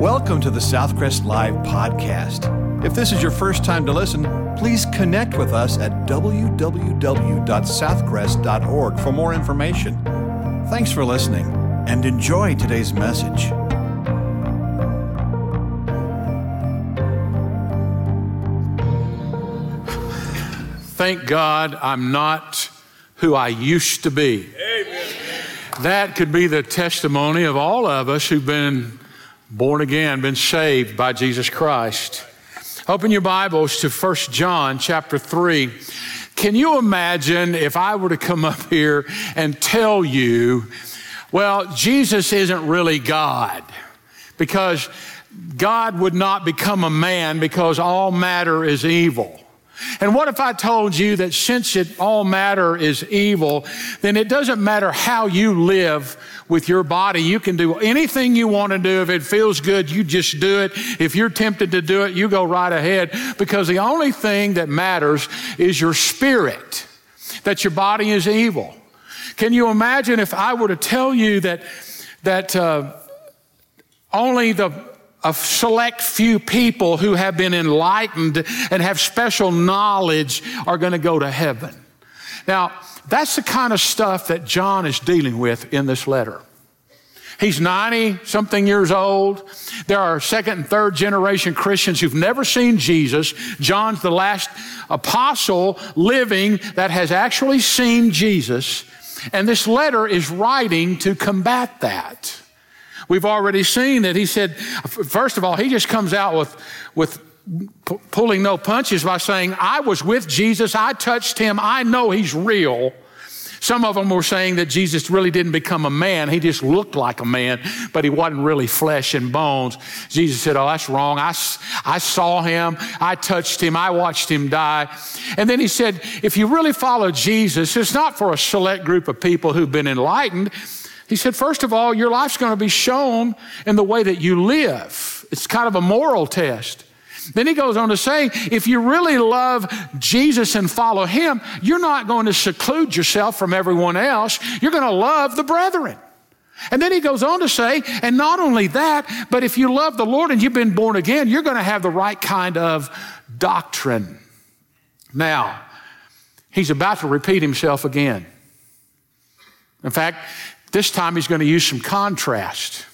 Welcome to the Southcrest Live podcast. If this is your first time to listen, please connect with us at www.southcrest.org for more information. Thanks for listening and enjoy today's message. Thank God I'm not who I used to be. That could be the testimony of all of us who've been born again, been saved by Jesus Christ. Open your Bibles to 1 John chapter 3. Can you imagine if I were to come up here and tell you, well, Jesus isn't really God? Because God would not become a man because all matter is evil. And what if I told you that since it all matter is evil, then it doesn't matter how you live with your body. You can do anything you want to do. If it feels good, you just do it. If you're tempted to do it, you go right ahead because the only thing that matters is your spirit, that your body is evil. Can you imagine if I were to tell you that, that uh, only the a select few people who have been enlightened and have special knowledge are going to go to heaven. Now, that's the kind of stuff that John is dealing with in this letter. He's 90 something years old. There are second and third generation Christians who've never seen Jesus. John's the last apostle living that has actually seen Jesus. And this letter is writing to combat that. We've already seen that he said, first of all, he just comes out with, with pulling no punches by saying, I was with Jesus, I touched him, I know he's real. Some of them were saying that Jesus really didn't become a man. He just looked like a man, but he wasn't really flesh and bones. Jesus said, Oh, that's wrong. I, I saw him. I touched him. I watched him die. And then he said, If you really follow Jesus, it's not for a select group of people who've been enlightened. He said, first of all, your life's going to be shown in the way that you live. It's kind of a moral test. Then he goes on to say, if you really love Jesus and follow him, you're not going to seclude yourself from everyone else. You're going to love the brethren. And then he goes on to say, and not only that, but if you love the Lord and you've been born again, you're going to have the right kind of doctrine. Now, he's about to repeat himself again. In fact, this time he's going to use some contrast.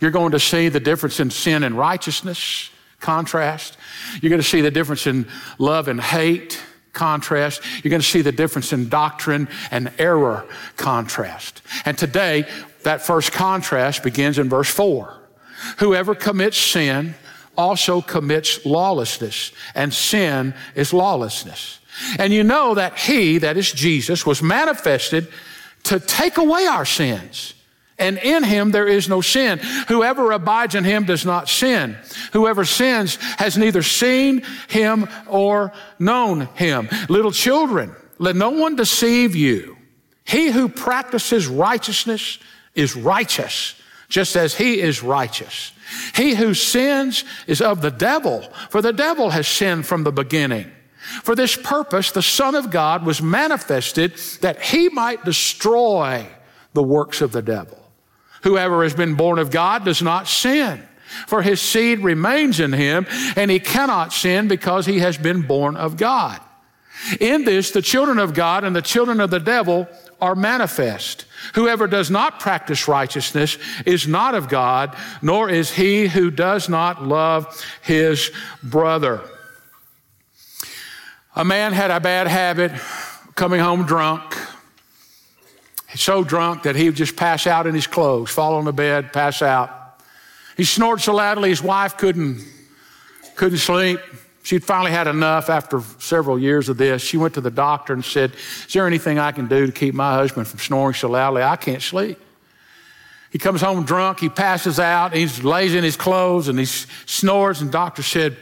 You're going to see the difference in sin and righteousness, contrast. You're going to see the difference in love and hate, contrast. You're going to see the difference in doctrine and error, contrast. And today, that first contrast begins in verse 4. Whoever commits sin also commits lawlessness, and sin is lawlessness. And you know that he, that is Jesus, was manifested to take away our sins. And in him there is no sin. Whoever abides in him does not sin. Whoever sins has neither seen him or known him. Little children, let no one deceive you. He who practices righteousness is righteous, just as he is righteous. He who sins is of the devil, for the devil has sinned from the beginning. For this purpose, the Son of God was manifested that he might destroy the works of the devil. Whoever has been born of God does not sin, for his seed remains in him, and he cannot sin because he has been born of God. In this, the children of God and the children of the devil are manifest. Whoever does not practice righteousness is not of God, nor is he who does not love his brother. A man had a bad habit coming home drunk. So drunk that he would just pass out in his clothes, fall on the bed, pass out. He snored so loudly his wife couldn't, couldn't sleep. She'd finally had enough after several years of this. She went to the doctor and said, Is there anything I can do to keep my husband from snoring so loudly? I can't sleep. He comes home drunk, he passes out, he lays in his clothes and he snores, and doctor said,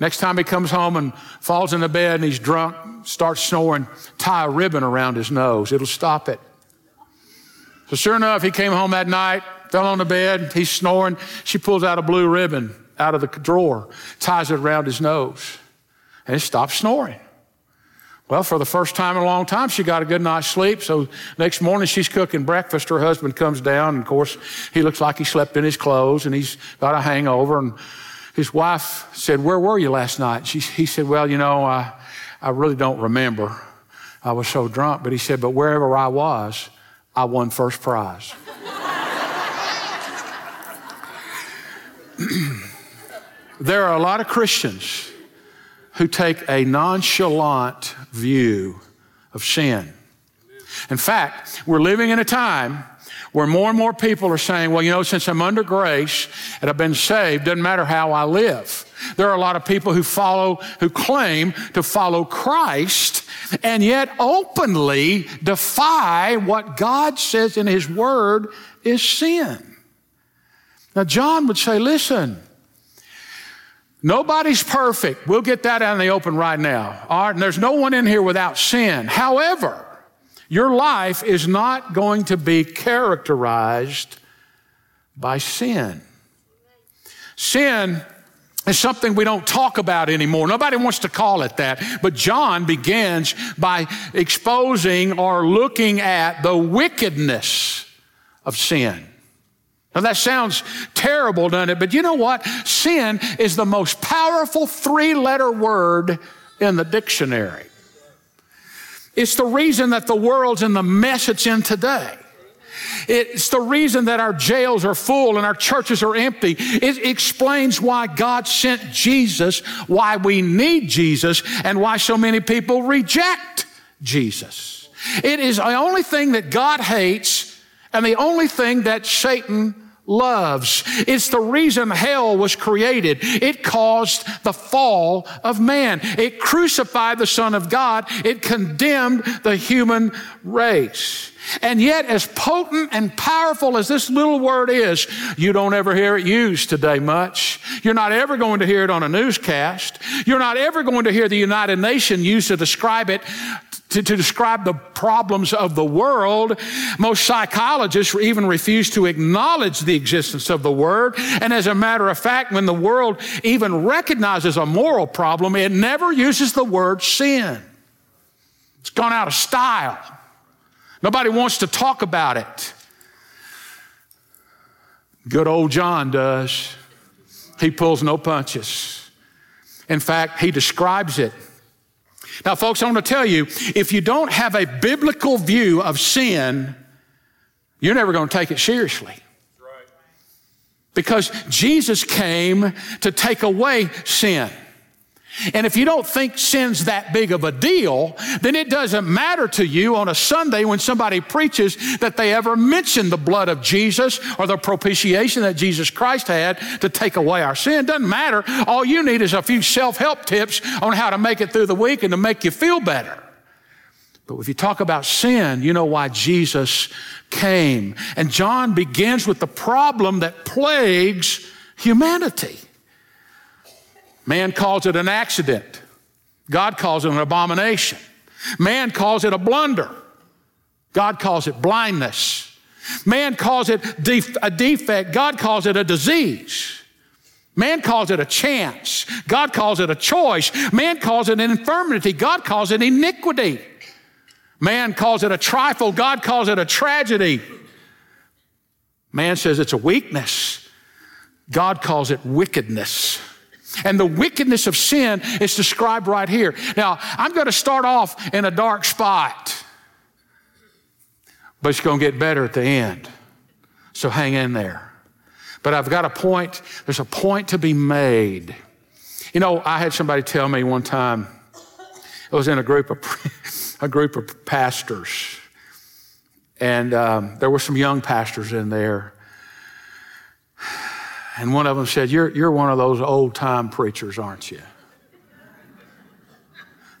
Next time he comes home and falls in the bed and he's drunk, starts snoring, tie a ribbon around his nose. It'll stop it. So sure enough, he came home that night, fell on the bed, he's snoring. She pulls out a blue ribbon out of the drawer, ties it around his nose, and he stops snoring. Well, for the first time in a long time, she got a good night's sleep. So next morning, she's cooking breakfast. Her husband comes down, and of course, he looks like he slept in his clothes and he's got a hangover. And his wife said, Where were you last night? She, he said, Well, you know, I, I really don't remember. I was so drunk. But he said, But wherever I was, I won first prize. there are a lot of Christians who take a nonchalant view of sin. In fact, we're living in a time where more and more people are saying, well, you know, since I'm under grace and I've been saved, doesn't matter how I live. There are a lot of people who follow, who claim to follow Christ and yet openly defy what God says in His Word is sin. Now, John would say, listen, Nobody's perfect. We'll get that out in the open right now. All right, and there's no one in here without sin. However, your life is not going to be characterized by sin. Sin is something we don't talk about anymore. Nobody wants to call it that. But John begins by exposing or looking at the wickedness of sin. Now that sounds terrible, doesn't it? But you know what? Sin is the most powerful three letter word in the dictionary. It's the reason that the world's in the mess it's in today. It's the reason that our jails are full and our churches are empty. It explains why God sent Jesus, why we need Jesus, and why so many people reject Jesus. It is the only thing that God hates and the only thing that Satan loves. It's the reason hell was created. It caused the fall of man. It crucified the Son of God. It condemned the human race. And yet, as potent and powerful as this little word is, you don't ever hear it used today much. You're not ever going to hear it on a newscast. You're not ever going to hear the United Nations used to describe it to, to, describe the problems of the world. Most psychologists even refuse to acknowledge the existence of the word. And as a matter of fact, when the world even recognizes a moral problem, it never uses the word sin. It's gone out of style. Nobody wants to talk about it. Good old John does. He pulls no punches. In fact, he describes it now, folks, I want to tell you if you don't have a biblical view of sin, you're never going to take it seriously. Because Jesus came to take away sin. And if you don't think sin's that big of a deal, then it doesn't matter to you on a Sunday when somebody preaches that they ever mention the blood of Jesus or the propitiation that Jesus Christ had to take away our sin. Doesn't matter. All you need is a few self help tips on how to make it through the week and to make you feel better. But if you talk about sin, you know why Jesus came. And John begins with the problem that plagues humanity. Man calls it an accident. God calls it an abomination. Man calls it a blunder. God calls it blindness. Man calls it def- a defect. God calls it a disease. Man calls it a chance. God calls it a choice. Man calls it an infirmity. God calls it iniquity. Man calls it a trifle. God calls it a tragedy. Man says it's a weakness. God calls it wickedness. And the wickedness of sin is described right here. Now, I'm going to start off in a dark spot, but it's going to get better at the end. So hang in there. But I've got a point, there's a point to be made. You know, I had somebody tell me one time, I was in a group of, a group of pastors, and um, there were some young pastors in there. And one of them said, You're, you're one of those old time preachers, aren't you?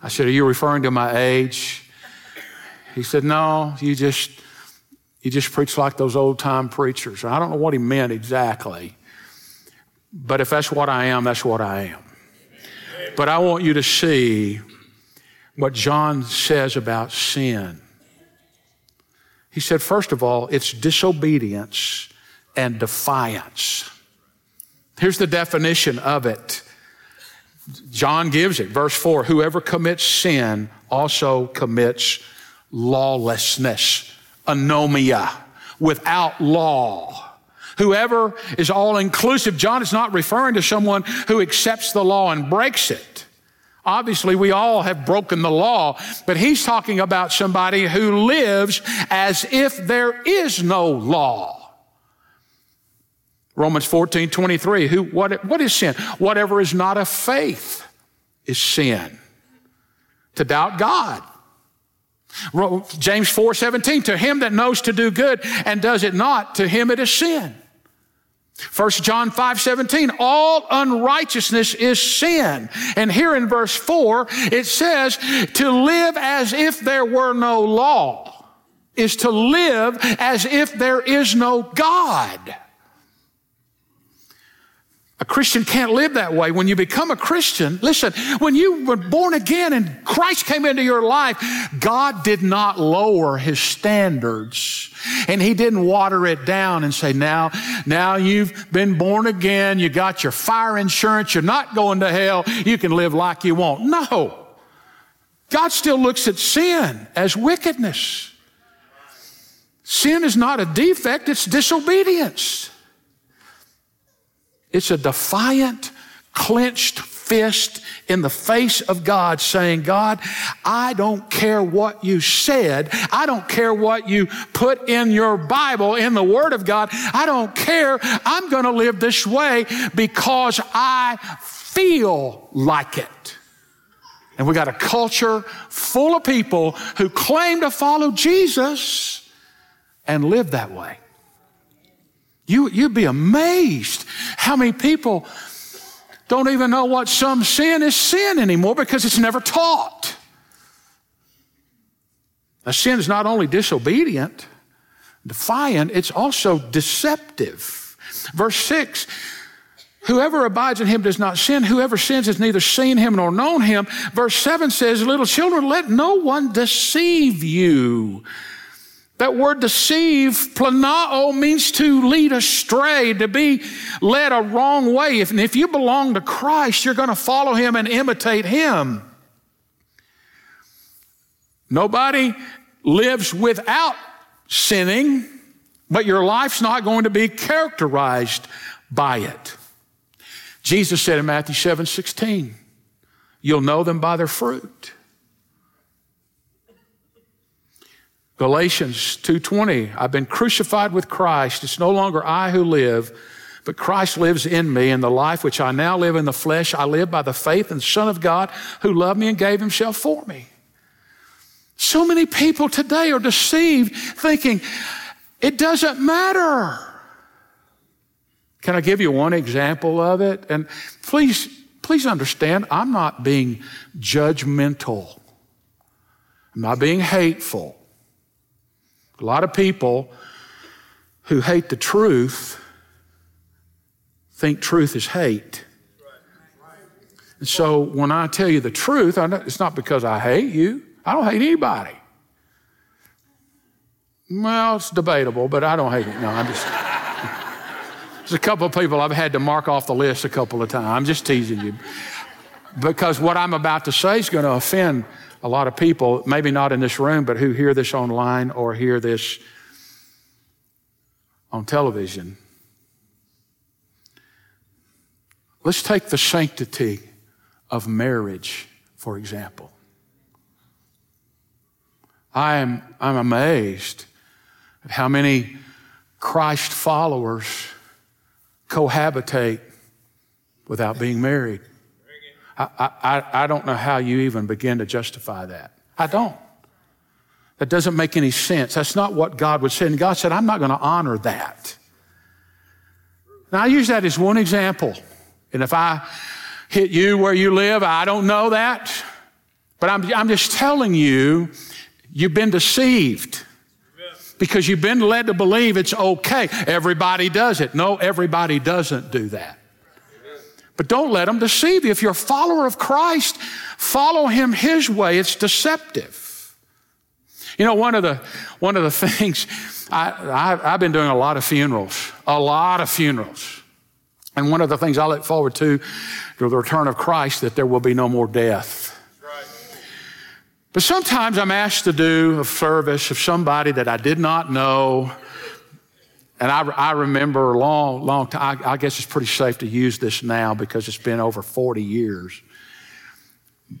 I said, Are you referring to my age? He said, No, you just, you just preach like those old time preachers. I don't know what he meant exactly, but if that's what I am, that's what I am. But I want you to see what John says about sin. He said, first of all, it's disobedience and defiance. Here's the definition of it. John gives it, verse 4 Whoever commits sin also commits lawlessness, anomia, without law. Whoever is all inclusive, John is not referring to someone who accepts the law and breaks it. Obviously, we all have broken the law, but he's talking about somebody who lives as if there is no law. Romans 14, 23. Who, what, what is sin? Whatever is not of faith is sin. To doubt God. James 4, 17. To him that knows to do good and does it not, to him it is sin. 1 John 5 17, all unrighteousness is sin. And here in verse 4, it says, to live as if there were no law is to live as if there is no God. A Christian can't live that way. When you become a Christian, listen, when you were born again and Christ came into your life, God did not lower his standards and he didn't water it down and say, now, now you've been born again. You got your fire insurance. You're not going to hell. You can live like you want. No. God still looks at sin as wickedness. Sin is not a defect. It's disobedience. It's a defiant, clenched fist in the face of God saying, God, I don't care what you said. I don't care what you put in your Bible, in the Word of God. I don't care. I'm going to live this way because I feel like it. And we got a culture full of people who claim to follow Jesus and live that way. You, you'd be amazed how many people don't even know what some sin is sin anymore because it's never taught. A sin is not only disobedient, defiant, it's also deceptive. Verse 6 Whoever abides in him does not sin. Whoever sins has neither seen him nor known him. Verse 7 says, Little children, let no one deceive you. That word deceive, planao, means to lead astray, to be led a wrong way. If, if you belong to Christ, you're going to follow him and imitate him. Nobody lives without sinning, but your life's not going to be characterized by it. Jesus said in Matthew 7 16, You'll know them by their fruit. Galatians 2:20 I've been crucified with Christ it's no longer I who live but Christ lives in me and the life which I now live in the flesh I live by the faith in the Son of God who loved me and gave himself for me. So many people today are deceived thinking it doesn't matter. Can I give you one example of it? And please please understand I'm not being judgmental. I'm not being hateful. A lot of people who hate the truth think truth is hate. And so when I tell you the truth, it's not because I hate you. I don't hate anybody. Well, it's debatable, but I don't hate it. No, I'm just. There's a couple of people I've had to mark off the list a couple of times. I'm just teasing you. Because what I'm about to say is going to offend a lot of people, maybe not in this room, but who hear this online or hear this on television. Let's take the sanctity of marriage, for example. I am I'm amazed at how many Christ followers cohabitate without being married. I, I, I don't know how you even begin to justify that. I don't. That doesn't make any sense. That's not what God would say. And God said, I'm not going to honor that. Now, I use that as one example. And if I hit you where you live, I don't know that. But I'm, I'm just telling you, you've been deceived because you've been led to believe it's okay. Everybody does it. No, everybody doesn't do that. But don't let them deceive you. If you're a follower of Christ, follow him his way. It's deceptive. You know, one of the, one of the things, I, I, I've been doing a lot of funerals, a lot of funerals. And one of the things I look forward to, to the return of Christ, that there will be no more death. But sometimes I'm asked to do a service of somebody that I did not know. And I, I remember a long, long time, I, I guess it's pretty safe to use this now because it's been over 40 years.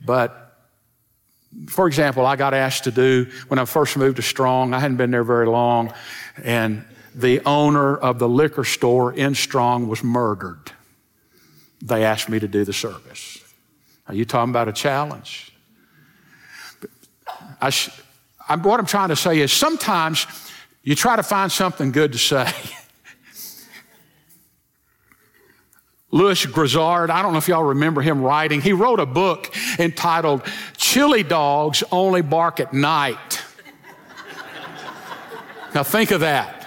But for example, I got asked to do when I first moved to Strong, I hadn't been there very long, and the owner of the liquor store in Strong was murdered. They asked me to do the service. Are you talking about a challenge? I, I'm, what I'm trying to say is sometimes you try to find something good to say. Lewis Grizzard, I don't know if y'all remember him writing, he wrote a book entitled Chili Dogs Only Bark at Night. now think of that.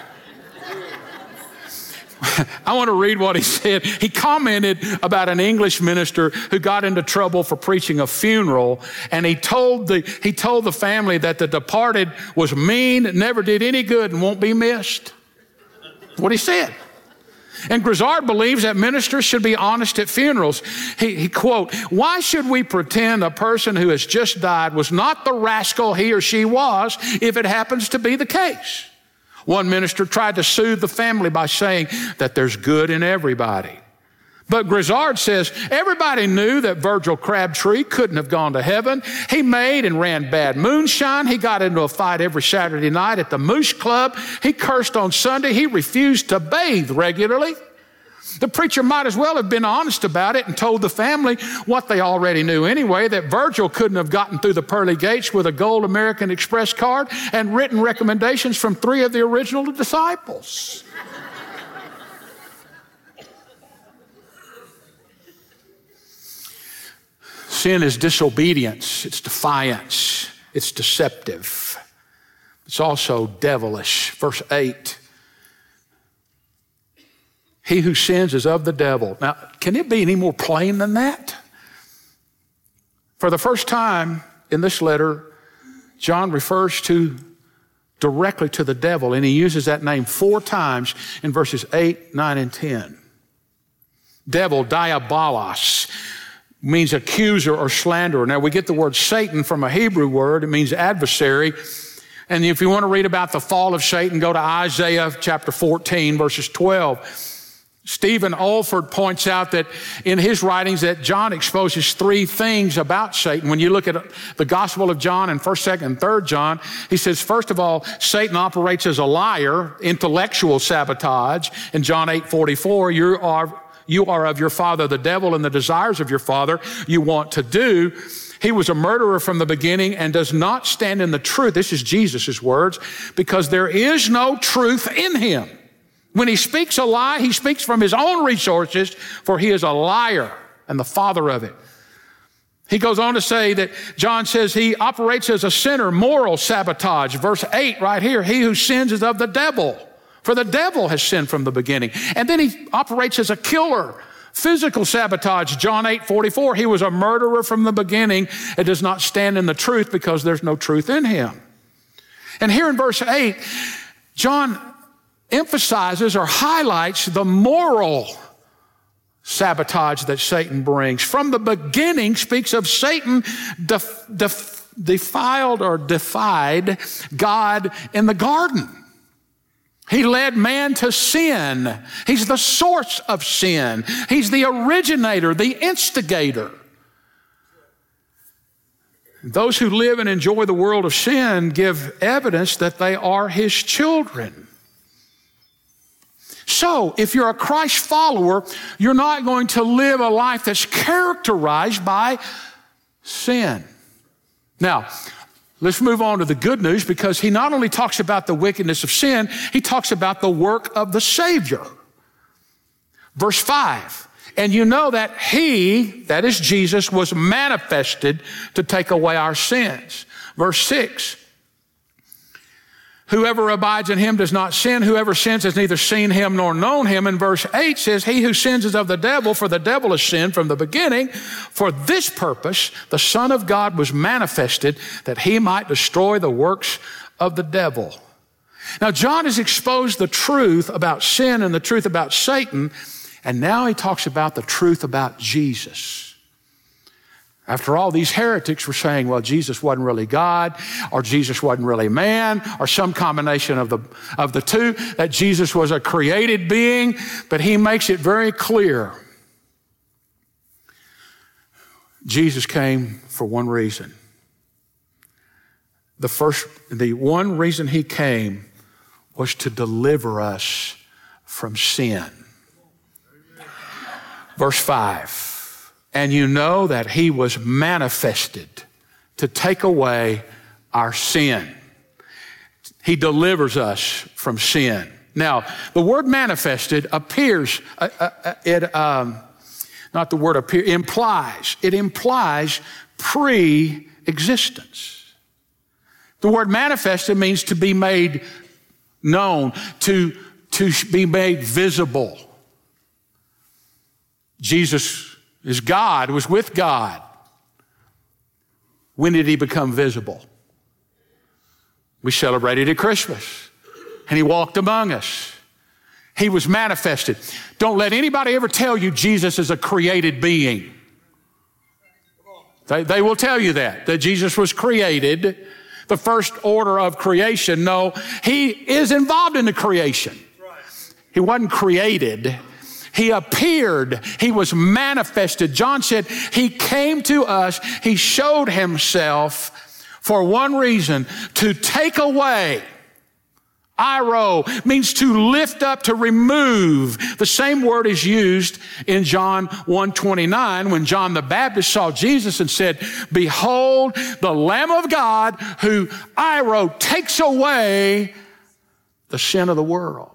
I want to read what he said. He commented about an English minister who got into trouble for preaching a funeral, and he told the, he told the family that the departed was mean, never did any good, and won't be missed. What he said. And Grizzard believes that ministers should be honest at funerals. He, he, quote, why should we pretend a person who has just died was not the rascal he or she was if it happens to be the case? One minister tried to soothe the family by saying that there's good in everybody. But Grizzard says everybody knew that Virgil Crabtree couldn't have gone to heaven. He made and ran bad moonshine. He got into a fight every Saturday night at the Moose Club. He cursed on Sunday. He refused to bathe regularly. The preacher might as well have been honest about it and told the family what they already knew anyway that Virgil couldn't have gotten through the pearly gates with a gold American Express card and written recommendations from three of the original disciples. Sin is disobedience, it's defiance, it's deceptive. It's also devilish. Verse 8 He who sins is of the devil. Now, can it be any more plain than that? For the first time in this letter, John refers to directly to the devil, and he uses that name four times in verses 8, 9, and 10. Devil, diabolos means accuser or slanderer. Now we get the word Satan from a Hebrew word. It means adversary. And if you want to read about the fall of Satan, go to Isaiah chapter 14 verses 12. Stephen Olford points out that in his writings that John exposes three things about Satan. When you look at the Gospel of John and 1st, 2nd, and 3rd John, he says, first of all, Satan operates as a liar, intellectual sabotage. In John 8, 44, you are you are of your father, the devil, and the desires of your father you want to do. He was a murderer from the beginning and does not stand in the truth. This is Jesus' words, because there is no truth in him. When he speaks a lie, he speaks from his own resources, for he is a liar and the father of it. He goes on to say that John says he operates as a sinner, moral sabotage. Verse 8 right here, he who sins is of the devil. For the devil has sinned from the beginning. And then he operates as a killer. Physical sabotage, John 8 44. He was a murderer from the beginning. It does not stand in the truth because there's no truth in him. And here in verse 8, John emphasizes or highlights the moral sabotage that Satan brings. From the beginning, speaks of Satan def- def- defiled or defied God in the garden. He led man to sin. He's the source of sin. He's the originator, the instigator. Those who live and enjoy the world of sin give evidence that they are his children. So, if you're a Christ follower, you're not going to live a life that's characterized by sin. Now, Let's move on to the good news because he not only talks about the wickedness of sin, he talks about the work of the Savior. Verse 5. And you know that he, that is Jesus, was manifested to take away our sins. Verse 6. Whoever abides in him does not sin. Whoever sins has neither seen him nor known him. And verse 8 says, He who sins is of the devil, for the devil has sinned from the beginning. For this purpose, the Son of God was manifested that he might destroy the works of the devil. Now, John has exposed the truth about sin and the truth about Satan, and now he talks about the truth about Jesus. After all, these heretics were saying, well, Jesus wasn't really God, or Jesus wasn't really man, or some combination of the, of the two, that Jesus was a created being, but he makes it very clear. Jesus came for one reason. The first, the one reason he came was to deliver us from sin. Verse 5 and you know that he was manifested to take away our sin. He delivers us from sin. Now, the word manifested appears, uh, uh, uh it, um, not the word appear, implies, it implies pre existence. The word manifested means to be made known, to, to be made visible. Jesus is God, was with God. When did he become visible? We celebrated at Christmas, and he walked among us. He was manifested. Don't let anybody ever tell you Jesus is a created being. They, they will tell you that, that Jesus was created, the first order of creation. No, he is involved in the creation. He wasn't created, he appeared. He was manifested. John said he came to us. He showed himself for one reason to take away. airo means to lift up, to remove. The same word is used in John 129 when John the Baptist saw Jesus and said, Behold, the Lamb of God who airo takes away the sin of the world.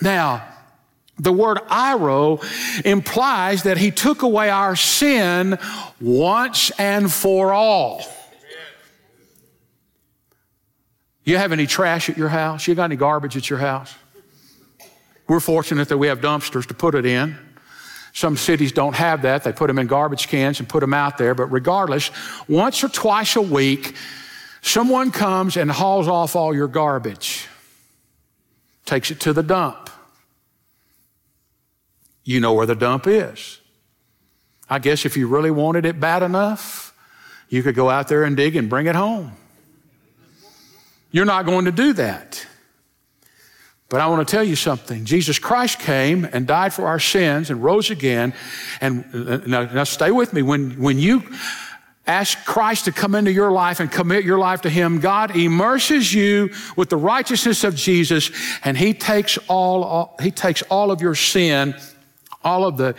Now, the word airo implies that he took away our sin once and for all. You have any trash at your house? You got any garbage at your house? We're fortunate that we have dumpsters to put it in. Some cities don't have that. They put them in garbage cans and put them out there. But regardless, once or twice a week, someone comes and hauls off all your garbage, takes it to the dump. You know where the dump is. I guess if you really wanted it bad enough, you could go out there and dig and bring it home. You're not going to do that. But I want to tell you something. Jesus Christ came and died for our sins and rose again. And uh, now, now stay with me. When, when you ask Christ to come into your life and commit your life to Him, God immerses you with the righteousness of Jesus and He takes all, all He takes all of your sin all of the,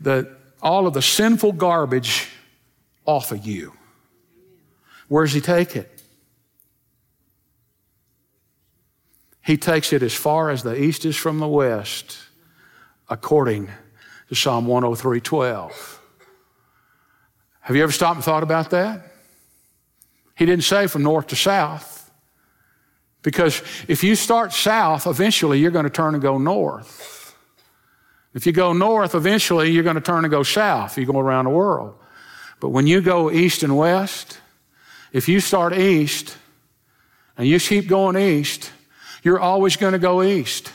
the, all of the sinful garbage off of you. Where does he take it? He takes it as far as the east is from the west, according to Psalm 103 12. Have you ever stopped and thought about that? He didn't say from north to south. Because if you start south, eventually you're going to turn and go north. If you go north, eventually you're going to turn and go south. You go around the world. But when you go east and west, if you start east and you keep going east, you're always going to go east.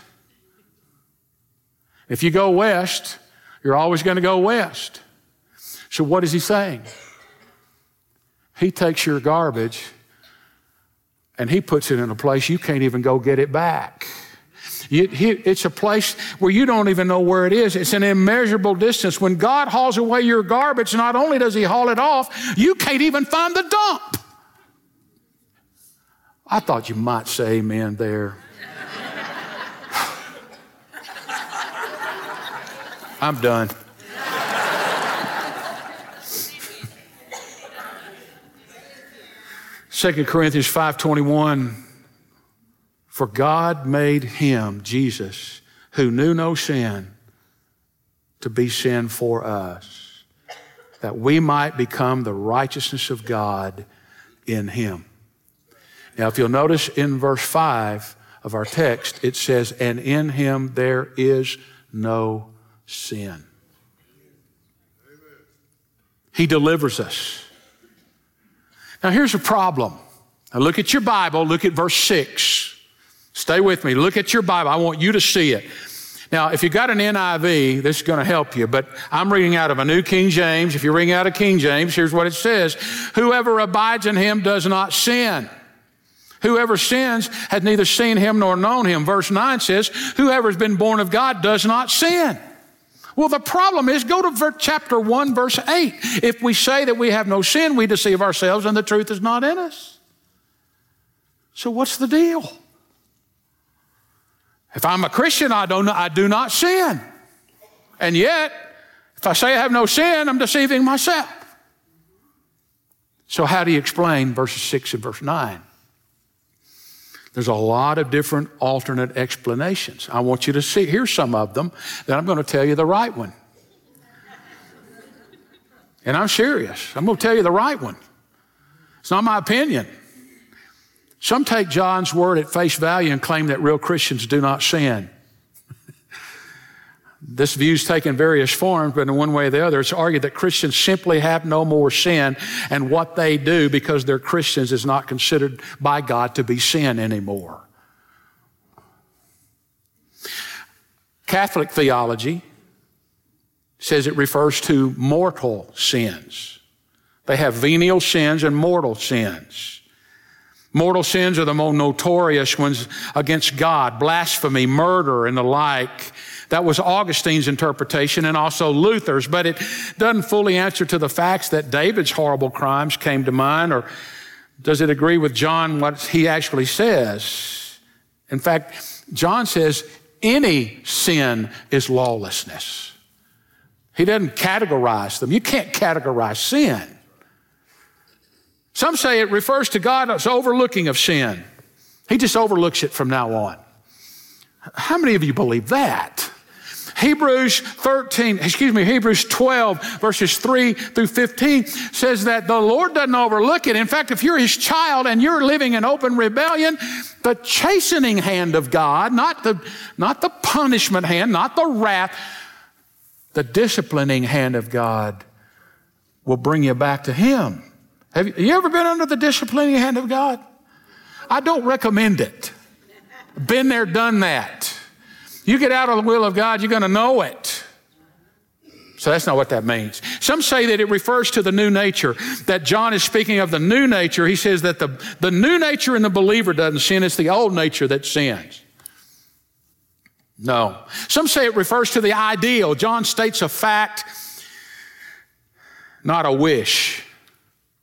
If you go west, you're always going to go west. So, what is he saying? He takes your garbage and he puts it in a place you can't even go get it back. It's a place where you don't even know where it is. It's an immeasurable distance. When God hauls away your garbage, not only does He haul it off, you can't even find the dump. I thought you might say amen there. I'm done. Second Corinthians 521 for God made him, Jesus, who knew no sin, to be sin for us, that we might become the righteousness of God in him. Now, if you'll notice in verse 5 of our text, it says, And in him there is no sin. He delivers us. Now, here's a problem. Now, look at your Bible, look at verse 6. Stay with me. Look at your Bible. I want you to see it. Now, if you got an NIV, this is going to help you, but I'm reading out of a New King James. If you're reading out of King James, here's what it says Whoever abides in him does not sin. Whoever sins has neither seen him nor known him. Verse 9 says, Whoever has been born of God does not sin. Well, the problem is go to chapter 1, verse 8. If we say that we have no sin, we deceive ourselves and the truth is not in us. So, what's the deal? If I'm a Christian, I, don't, I do not sin. And yet, if I say I have no sin, I'm deceiving myself. So, how do you explain verses 6 and verse 9? There's a lot of different alternate explanations. I want you to see, here's some of them, then I'm going to tell you the right one. And I'm serious. I'm going to tell you the right one. It's not my opinion. Some take John's word at face value and claim that real Christians do not sin. This view is taken various forms, but in one way or the other, it's argued that Christians simply have no more sin, and what they do because they're Christians is not considered by God to be sin anymore. Catholic theology says it refers to mortal sins. They have venial sins and mortal sins. Mortal sins are the most notorious ones against God, blasphemy, murder, and the like. That was Augustine's interpretation and also Luther's, but it doesn't fully answer to the facts that David's horrible crimes came to mind, or does it agree with John what he actually says? In fact, John says any sin is lawlessness. He doesn't categorize them. You can't categorize sin. Some say it refers to God's overlooking of sin. He just overlooks it from now on. How many of you believe that? Hebrews 13, excuse me, Hebrews 12, verses 3 through 15 says that the Lord doesn't overlook it. In fact, if you're his child and you're living in open rebellion, the chastening hand of God, not the, not the punishment hand, not the wrath, the disciplining hand of God will bring you back to him. Have you ever been under the disciplining hand of God? I don't recommend it. Been there, done that. You get out of the will of God, you're going to know it. So that's not what that means. Some say that it refers to the new nature, that John is speaking of the new nature. He says that the, the new nature in the believer doesn't sin, it's the old nature that sins. No. Some say it refers to the ideal. John states a fact, not a wish.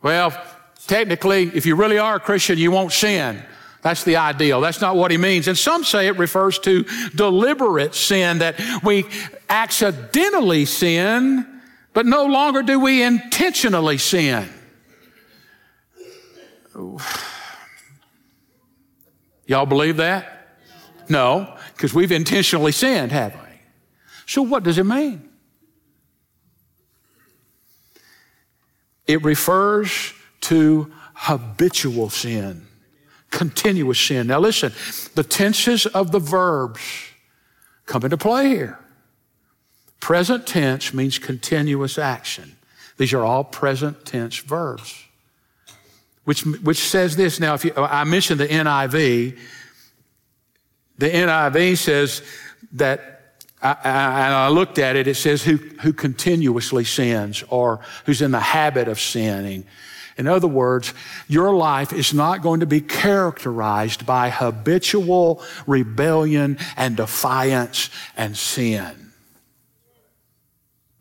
Well, technically, if you really are a Christian, you won't sin. That's the ideal. That's not what he means. And some say it refers to deliberate sin, that we accidentally sin, but no longer do we intentionally sin. Y'all believe that? No, because we've intentionally sinned, haven't we? So what does it mean? It refers to habitual sin continuous sin. Now listen, the tenses of the verbs come into play here. Present tense means continuous action. These are all present tense verbs. Which, which says this now, if you, I mentioned the NIV, the NIV says that I, and I looked at it, it says who, who continuously sins or who's in the habit of sinning. In other words, your life is not going to be characterized by habitual rebellion and defiance and sin.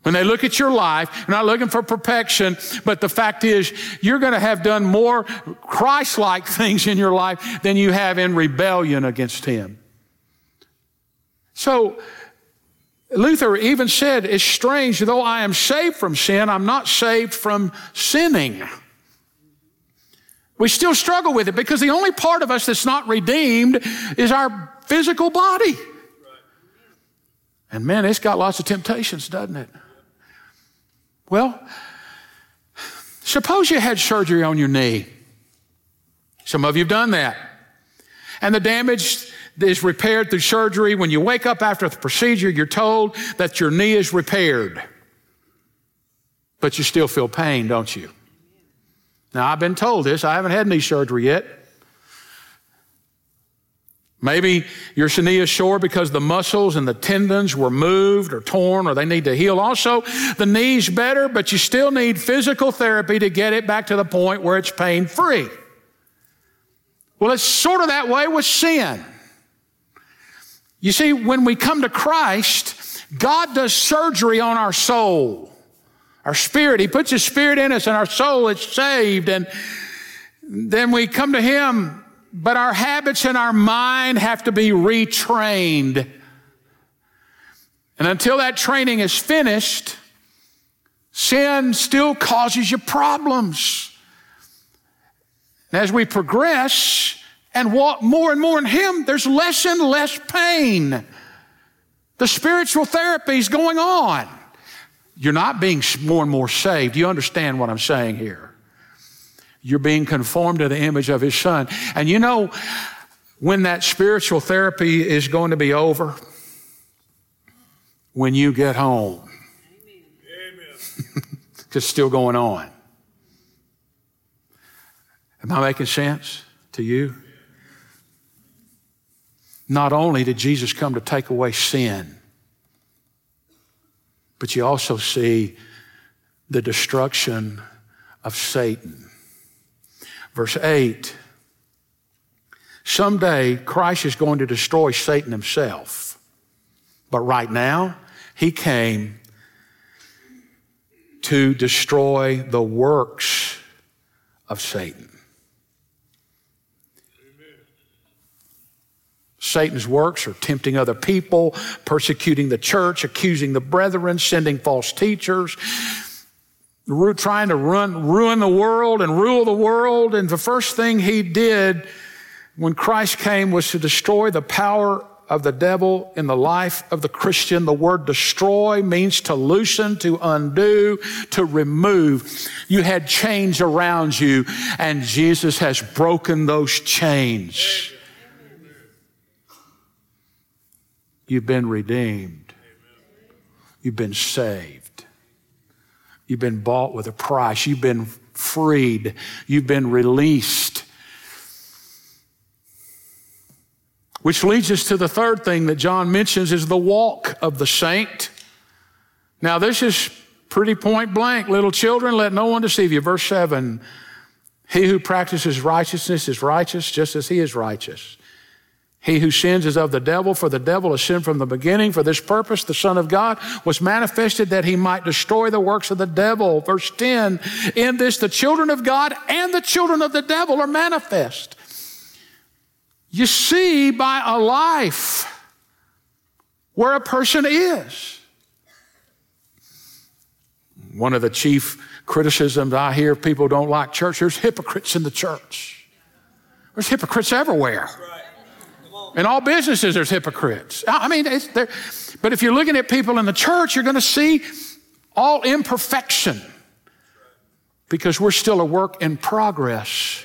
When they look at your life, they're not looking for perfection, but the fact is, you're going to have done more Christ like things in your life than you have in rebellion against Him. So, Luther even said, It's strange, though I am saved from sin, I'm not saved from sinning. We still struggle with it because the only part of us that's not redeemed is our physical body. And man, it's got lots of temptations, doesn't it? Well, suppose you had surgery on your knee. Some of you have done that. And the damage is repaired through surgery. When you wake up after the procedure, you're told that your knee is repaired. But you still feel pain, don't you? Now, I've been told this. I haven't had knee surgery yet. Maybe your knee is sore because the muscles and the tendons were moved or torn or they need to heal. Also, the knee's better, but you still need physical therapy to get it back to the point where it's pain free. Well, it's sort of that way with sin. You see, when we come to Christ, God does surgery on our soul, our spirit. He puts His spirit in us and our soul is saved. And then we come to Him but our habits and our mind have to be retrained. And until that training is finished, sin still causes you problems. And as we progress and walk more and more in Him, there's less and less pain. The spiritual therapy is going on. You're not being more and more saved. You understand what I'm saying here? You're being conformed to the image of his son. And you know, when that spiritual therapy is going to be over, when you get home. it's still going on. Am I making sense to you? Not only did Jesus come to take away sin, but you also see the destruction of Satan. Verse 8 Someday Christ is going to destroy Satan himself. But right now, he came to destroy the works of Satan. Satan's works are tempting other people, persecuting the church, accusing the brethren, sending false teachers, trying to run, ruin the world and rule the world. And the first thing he did when Christ came was to destroy the power of the devil in the life of the Christian. The word destroy means to loosen, to undo, to remove. You had chains around you, and Jesus has broken those chains. You've been redeemed. You've been saved. You've been bought with a price. You've been freed. You've been released. Which leads us to the third thing that John mentions is the walk of the saint. Now, this is pretty point blank. Little children, let no one deceive you. Verse 7 He who practices righteousness is righteous just as he is righteous. He who sins is of the devil, for the devil has sinned from the beginning. For this purpose, the Son of God was manifested that he might destroy the works of the devil. Verse 10 In this, the children of God and the children of the devil are manifest. You see by a life where a person is. One of the chief criticisms I hear people don't like church, there's hypocrites in the church. There's hypocrites everywhere. In all businesses, there's hypocrites. I mean, but if you're looking at people in the church, you're going to see all imperfection because we're still a work in progress.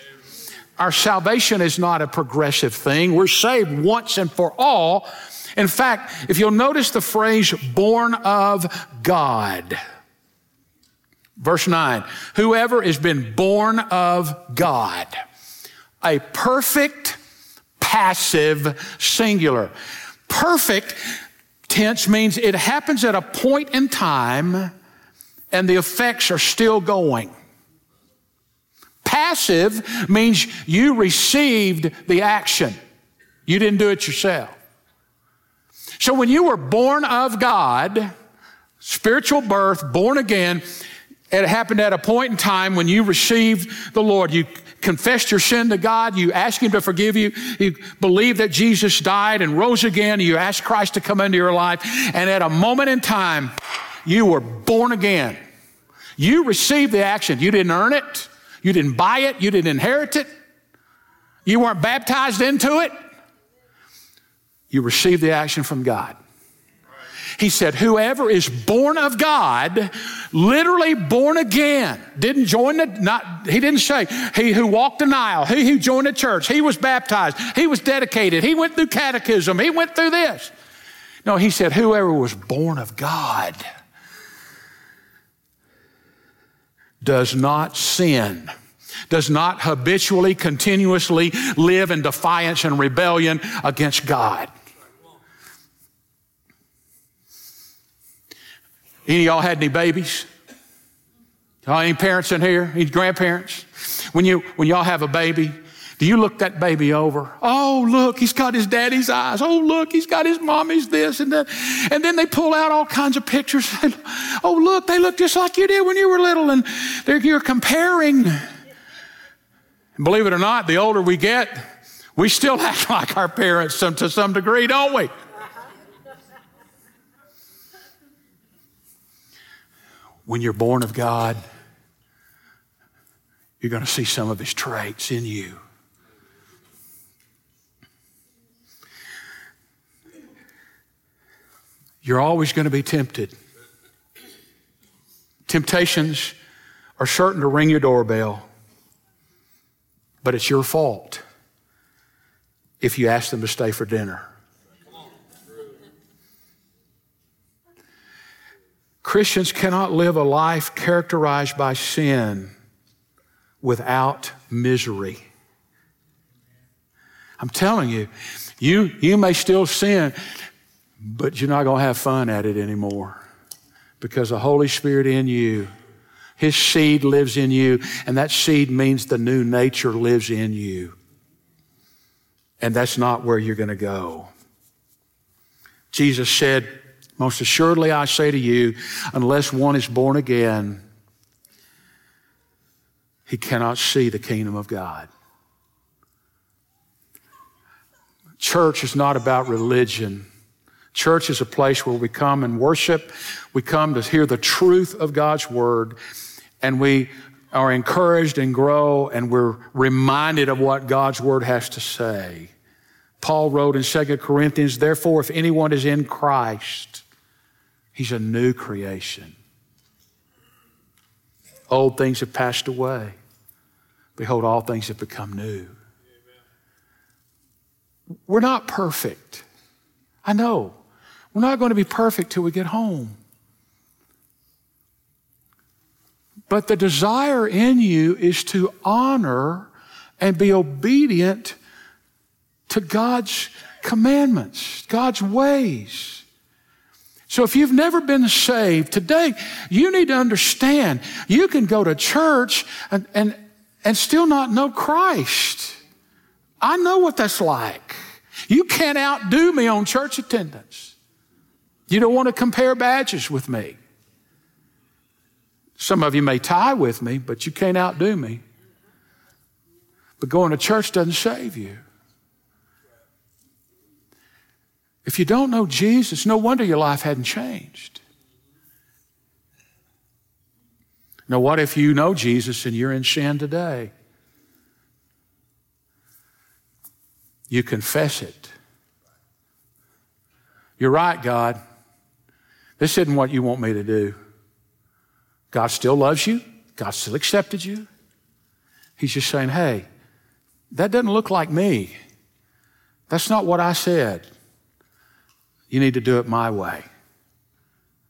Our salvation is not a progressive thing. We're saved once and for all. In fact, if you'll notice the phrase born of God, verse 9, whoever has been born of God, a perfect passive singular. Perfect tense means it happens at a point in time and the effects are still going. Passive means you received the action. You didn't do it yourself. So when you were born of God, spiritual birth, born again, it happened at a point in time when you received the Lord. You confessed your sin to God. You asked Him to forgive you. You believe that Jesus died and rose again. You asked Christ to come into your life. And at a moment in time, you were born again. You received the action. You didn't earn it. You didn't buy it. You didn't inherit it. You weren't baptized into it. You received the action from God. He said, Whoever is born of God, literally born again, didn't join the, not, he didn't say, he who walked the Nile, he who joined the church, he was baptized, he was dedicated, he went through catechism, he went through this. No, he said, Whoever was born of God does not sin. does not habitually, continuously live in defiance and rebellion against God. Any of y'all had any babies? Any parents in here? Any grandparents? When you when y'all have a baby, do you look that baby over? Oh, look, he's got his daddy's eyes. Oh, look, he's got his mommy's this and that. And then they pull out all kinds of pictures. And, oh, look, they look just like you did when you were little. And you're comparing. And believe it or not, the older we get, we still act like our parents some, to some degree, don't we? When you're born of God, you're going to see some of his traits in you. You're always going to be tempted. Temptations are certain to ring your doorbell, but it's your fault if you ask them to stay for dinner. Christians cannot live a life characterized by sin without misery. I'm telling you, you, you may still sin, but you're not going to have fun at it anymore because the Holy Spirit in you, His seed lives in you, and that seed means the new nature lives in you. And that's not where you're going to go. Jesus said, Most assuredly I say to you, unless one is born again, he cannot see the kingdom of God. Church is not about religion. Church is a place where we come and worship. We come to hear the truth of God's word and we are encouraged and grow and we're reminded of what God's word has to say. Paul wrote in 2 Corinthians, therefore, if anyone is in Christ, he's a new creation. Old things have passed away. Behold, all things have become new. We're not perfect. I know. We're not going to be perfect till we get home. But the desire in you is to honor and be obedient to God's commandments, God's ways. So if you've never been saved, today you need to understand you can go to church and, and, and still not know Christ. I know what that's like. You can't outdo me on church attendance. You don't want to compare badges with me. Some of you may tie with me, but you can't outdo me. But going to church doesn't save you. If you don't know Jesus, no wonder your life hadn't changed. Now, what if you know Jesus and you're in sin today? You confess it. You're right, God. This isn't what you want me to do. God still loves you. God still accepted you. He's just saying, hey, that doesn't look like me. That's not what I said. You need to do it my way.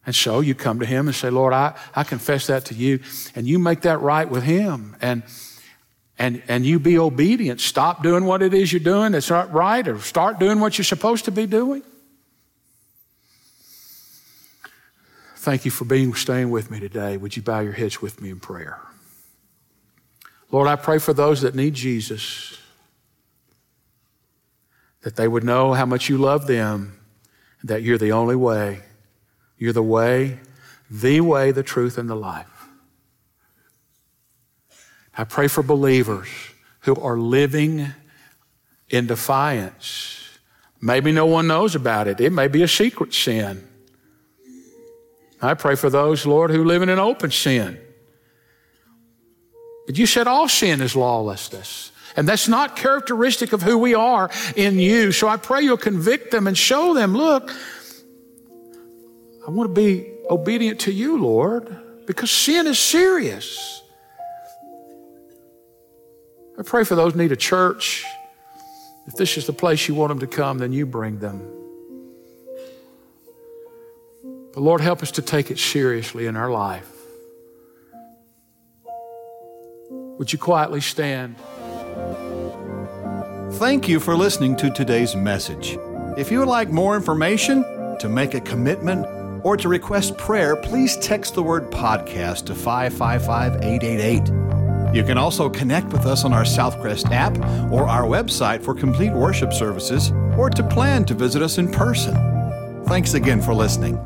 And so you come to him and say, Lord, I, I confess that to you. And you make that right with him. And, and, and you be obedient. Stop doing what it is you're doing that's not right or start doing what you're supposed to be doing. Thank you for being staying with me today. Would you bow your heads with me in prayer? Lord, I pray for those that need Jesus, that they would know how much you love them, that you're the only way. You're the way, the way, the truth, and the life. I pray for believers who are living in defiance. Maybe no one knows about it. It may be a secret sin. I pray for those, Lord, who live in an open sin. But you said all sin is lawlessness. And that's not characteristic of who we are in you. So I pray you'll convict them and show them, look, I want to be obedient to you, Lord, because sin is serious. I pray for those need a church. If this is the place you want them to come, then you bring them. But Lord, help us to take it seriously in our life. Would you quietly stand? Thank you for listening to today's message. If you would like more information, to make a commitment, or to request prayer, please text the word podcast to 555 888. You can also connect with us on our Southcrest app or our website for complete worship services or to plan to visit us in person. Thanks again for listening.